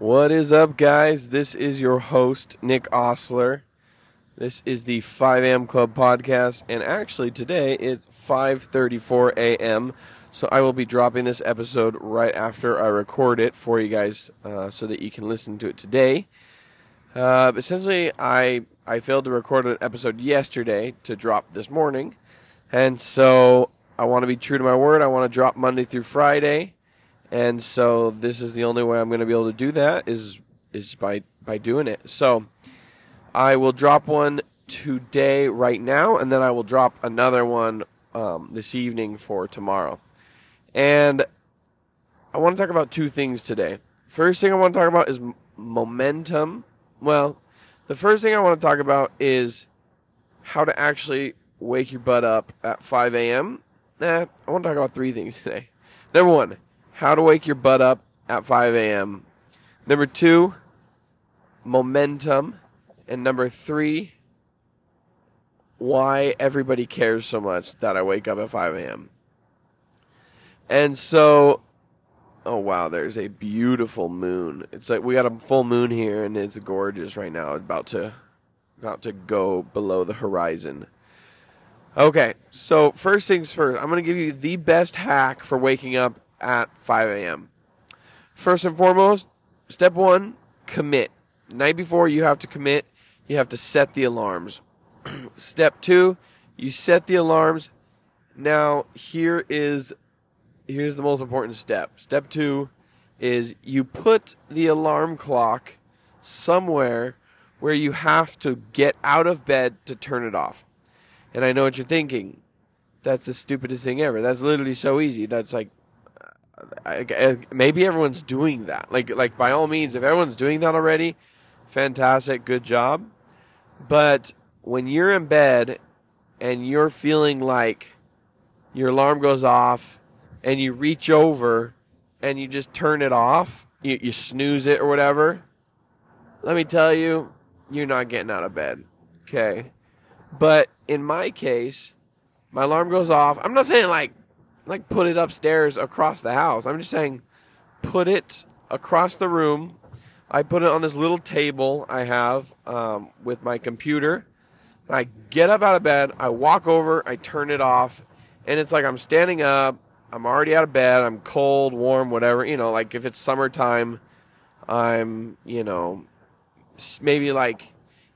What is up, guys? This is your host, Nick Osler. This is the 5 a.m. Club podcast, and actually today it's 5:34 a.m. So I will be dropping this episode right after I record it for you guys, uh, so that you can listen to it today. Uh, essentially, I I failed to record an episode yesterday to drop this morning, and so I want to be true to my word. I want to drop Monday through Friday, and so this is the only way I'm going to be able to do that is is by by doing it. So I will drop one today, right now, and then I will drop another one um, this evening for tomorrow. And I want to talk about two things today. First thing I want to talk about is momentum. Well, the first thing I want to talk about is how to actually wake your butt up at 5 a.m. Nah, I want to talk about three things today. Number one, how to wake your butt up at 5 a.m. Number two, momentum. And number three, why everybody cares so much that I wake up at 5 a.m. And so, oh wow, there's a beautiful moon. It's like we got a full moon here, and it's gorgeous right now. It's about to, about to go below the horizon. Okay, so first things first, I'm going to give you the best hack for waking up at 5 a.m. First and foremost, step one, commit. Night before, you have to commit. You have to set the alarms. step two, you set the alarms. Now, here is here's the most important step. Step two is you put the alarm clock somewhere where you have to get out of bed to turn it off. And I know what you're thinking. That's the stupidest thing ever. That's literally so easy. That's like, Maybe everyone's doing that. Like, like by all means, if everyone's doing that already, fantastic, good job. But when you're in bed and you're feeling like your alarm goes off and you reach over and you just turn it off, you, you snooze it or whatever, let me tell you, you're not getting out of bed. Okay. But in my case, my alarm goes off. I'm not saying like like put it upstairs across the house. I'm just saying put it across the room. I put it on this little table I have um, with my computer. I get up out of bed. I walk over. I turn it off, and it's like I'm standing up. I'm already out of bed. I'm cold, warm, whatever. You know, like if it's summertime, I'm you know maybe like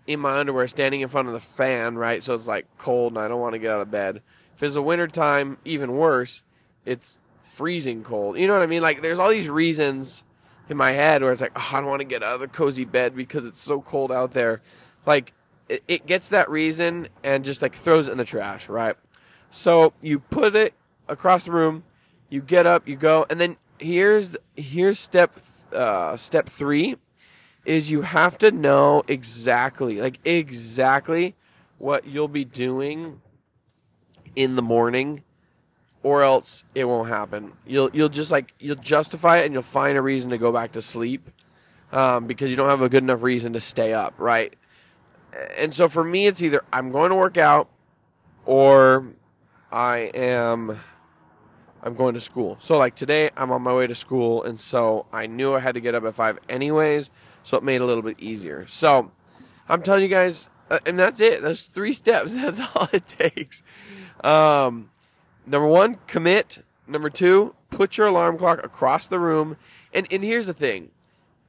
in my underwear standing in front of the fan, right? So it's like cold and I don't want to get out of bed. If it's a wintertime, even worse, it's freezing cold. You know what I mean? Like there's all these reasons in my head where it's like, oh, I don't want to get out of the cozy bed because it's so cold out there. Like it, it gets that reason and just like throws it in the trash, right? So you put it across the room, you get up, you go, and then here's here's step uh, step three is you have to know exactly, like exactly what you'll be doing in the morning or else it won't happen. You'll you'll just like you'll justify it and you'll find a reason to go back to sleep um, because you don't have a good enough reason to stay up, right? And so for me, it's either I'm going to work out or I am I'm going to school. So like today, I'm on my way to school, and so I knew I had to get up at five anyways so it made it a little bit easier. So I'm telling you guys, uh, and that's it. That's three steps. That's all it takes. Um, number one, commit. Number two, put your alarm clock across the room. And and here's the thing,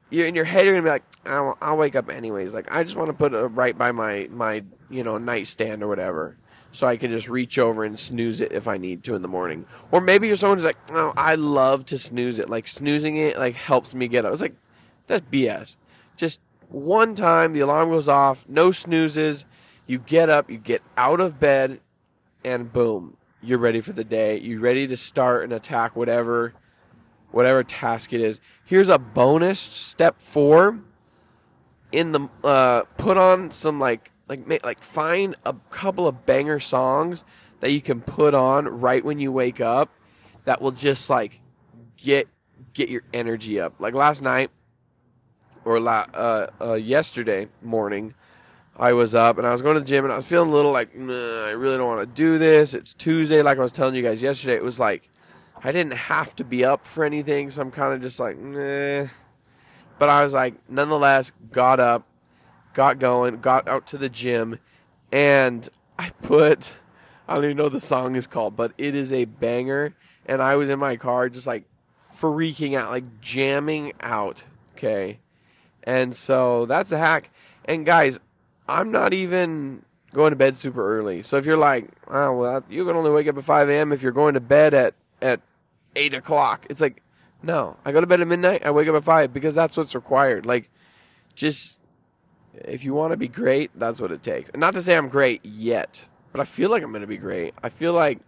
you're in your head. You're gonna be like, I'll, I'll wake up anyways. Like I just want to put it right by my my you know nightstand or whatever. So I can just reach over and snooze it if I need to in the morning. Or maybe you're someone who's like, no, I love to snooze it. Like snoozing it like helps me get up. It's like, that's BS. Just one time the alarm goes off, no snoozes, you get up, you get out of bed, and boom, you're ready for the day. You're ready to start and attack whatever whatever task it is. Here's a bonus step 4 in the uh, put on some like like like find a couple of banger songs that you can put on right when you wake up that will just like get get your energy up. Like last night or la- uh, uh, yesterday morning, I was up and I was going to the gym and I was feeling a little like, I really don't want to do this. It's Tuesday, like I was telling you guys yesterday. It was like I didn't have to be up for anything, so I'm kind of just like. But I was like, nonetheless, got up, got going, got out to the gym, and I put, I don't even know the song is called, but it is a banger. And I was in my car just like freaking out, like jamming out. Okay. And so that's a hack. And guys, I'm not even going to bed super early. So if you're like, oh, well, you can only wake up at 5 a.m. if you're going to bed at, at 8 o'clock. It's like, no, I go to bed at midnight. I wake up at 5 because that's what's required. Like, just, if you want to be great, that's what it takes. And not to say I'm great yet, but I feel like I'm going to be great. I feel like,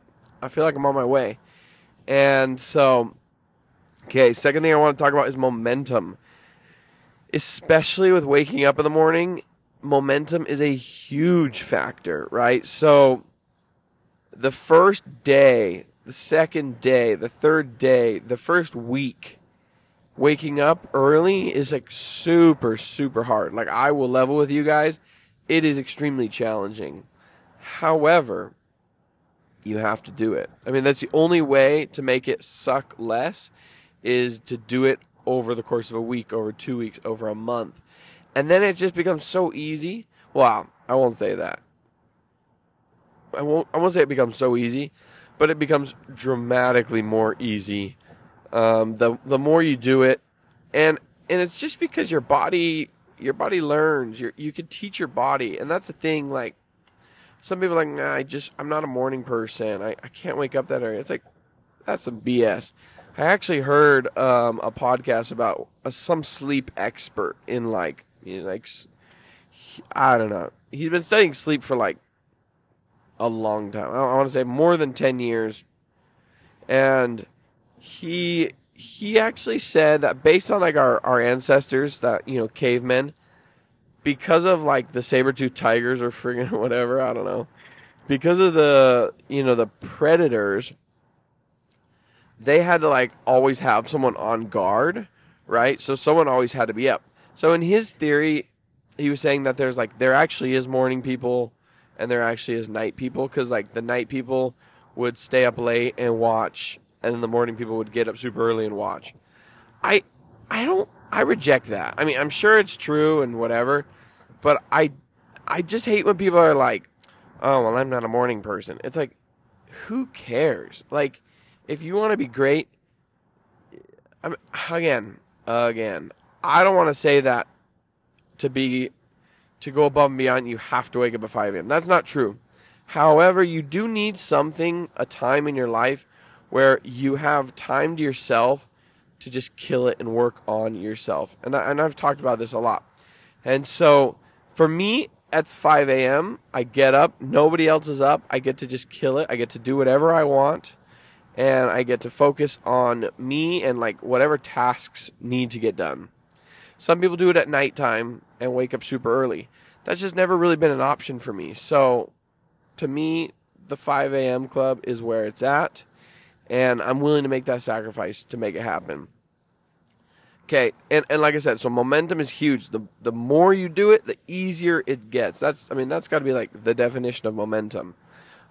I feel like I'm on my way. And so, okay, second thing I want to talk about is momentum. Especially with waking up in the morning momentum is a huge factor, right? So the first day, the second day, the third day, the first week, waking up early is like super, super hard. Like I will level with you guys, it is extremely challenging. However, you have to do it. I mean, that's the only way to make it suck less is to do it over the course of a week, over two weeks, over a month and then it just becomes so easy. Well, I won't say that. I won't. I won't say it becomes so easy, but it becomes dramatically more easy. Um, the the more you do it, and and it's just because your body your body learns. You you can teach your body, and that's the thing. Like some people like, nah, I just I'm not a morning person. I, I can't wake up that early. It's like that's some BS. I actually heard um, a podcast about a, some sleep expert in like you know, like, I don't know. He's been studying sleep for like a long time. I want to say more than 10 years. And he he actually said that based on like our, our ancestors that, you know, cavemen, because of like the saber-toothed tigers or friggin' whatever, I don't know. Because of the, you know, the predators, they had to like always have someone on guard, right? So someone always had to be up. So in his theory, he was saying that there's like there actually is morning people and there actually is night people because like the night people would stay up late and watch, and then the morning people would get up super early and watch. I I don't I reject that. I mean, I'm sure it's true and whatever, but I I just hate when people are like, "Oh, well, I'm not a morning person." It's like, who cares? Like, if you want to be great, I'm again, again, I don't want to say that to be to go above and beyond you have to wake up at 5 a.m. That's not true. However, you do need something, a time in your life where you have time to yourself to just kill it and work on yourself. And, I, and I've talked about this a lot. And so for me, it's 5 a.m. I get up, nobody else is up. I get to just kill it. I get to do whatever I want. And I get to focus on me and like whatever tasks need to get done. Some people do it at nighttime and wake up super early. That's just never really been an option for me. So, to me, the 5 a.m. club is where it's at, and I'm willing to make that sacrifice to make it happen. Okay, and, and like I said, so momentum is huge. The the more you do it, the easier it gets. That's I mean that's got to be like the definition of momentum.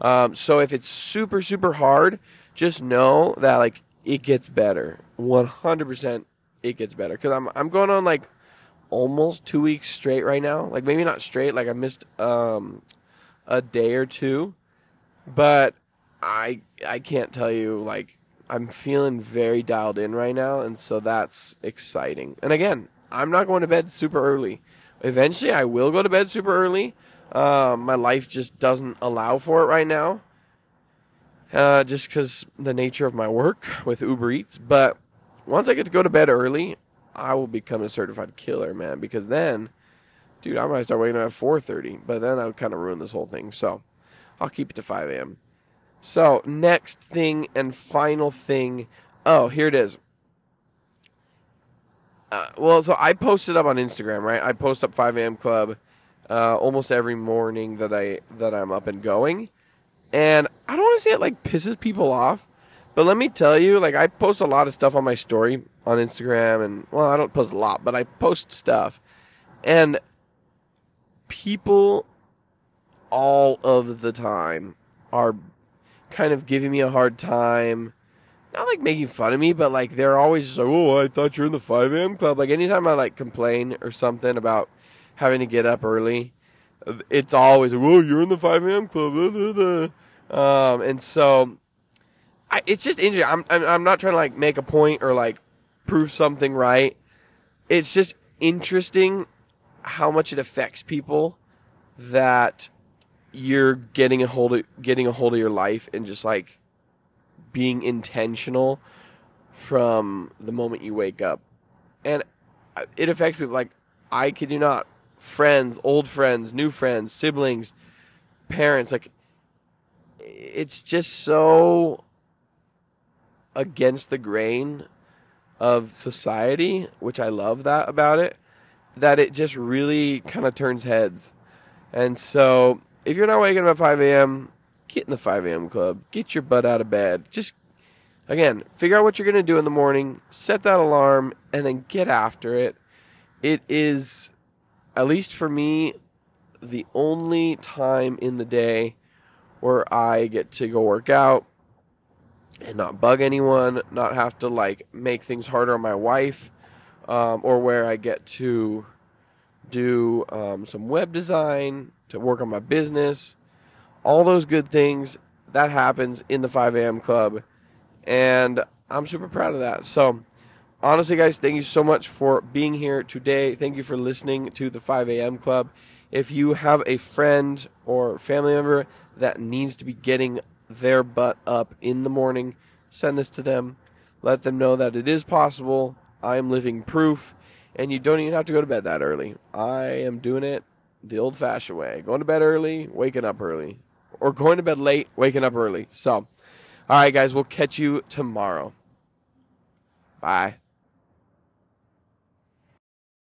Um, so if it's super super hard, just know that like it gets better. 100% it gets better because I'm I'm going on like almost two weeks straight right now. Like maybe not straight, like I missed um a day or two, but I I can't tell you like I'm feeling very dialed in right now, and so that's exciting. And again, I'm not going to bed super early. Eventually, I will go to bed super early. Um, my life just doesn't allow for it right now, uh, just because the nature of my work with Uber Eats. But once I get to go to bed early, I will become a certified killer, man. Because then, dude, I might start waking up at four thirty. But then that would kind of ruin this whole thing. So I'll keep it to five a.m. So next thing and final thing. Oh, here it is. Uh, well, so I posted up on Instagram, right? I post up 5 a.m. Club uh, almost every morning that I that I'm up and going, and I don't want to say it like pisses people off, but let me tell you, like I post a lot of stuff on my story on Instagram and well, I don't post a lot, but I post stuff. And people all of the time are kind of giving me a hard time not like making fun of me, but like they're always just like, "Oh, I thought you're in the 5 a.m. club." Like anytime I like complain or something about having to get up early, it's always, "Whoa, you're in the 5 a.m. club." Um, and so I, it's just interesting. I'm, I'm not trying to like make a point or like prove something right. It's just interesting how much it affects people that you're getting a hold of getting a hold of your life and just like being intentional from the moment you wake up. And it affects people like I kid you not, friends, old friends, new friends, siblings, parents, like it's just so against the grain of society, which I love that about it, that it just really kind of turns heads. And so, if you're not waking up at 5 a.m., get in the 5 a.m. club. Get your butt out of bed. Just, again, figure out what you're going to do in the morning, set that alarm, and then get after it. It is, at least for me, the only time in the day where I get to go work out and not bug anyone, not have to like make things harder on my wife, um, or where I get to do um, some web design to work on my business. All those good things that happens in the 5 a.m. club, and I'm super proud of that. So, honestly, guys, thank you so much for being here today. Thank you for listening to the 5 a.m. club. If you have a friend or family member that needs to be getting their butt up in the morning, send this to them. Let them know that it is possible. I am living proof, and you don't even have to go to bed that early. I am doing it the old fashioned way going to bed early, waking up early, or going to bed late, waking up early. So, all right, guys, we'll catch you tomorrow. Bye.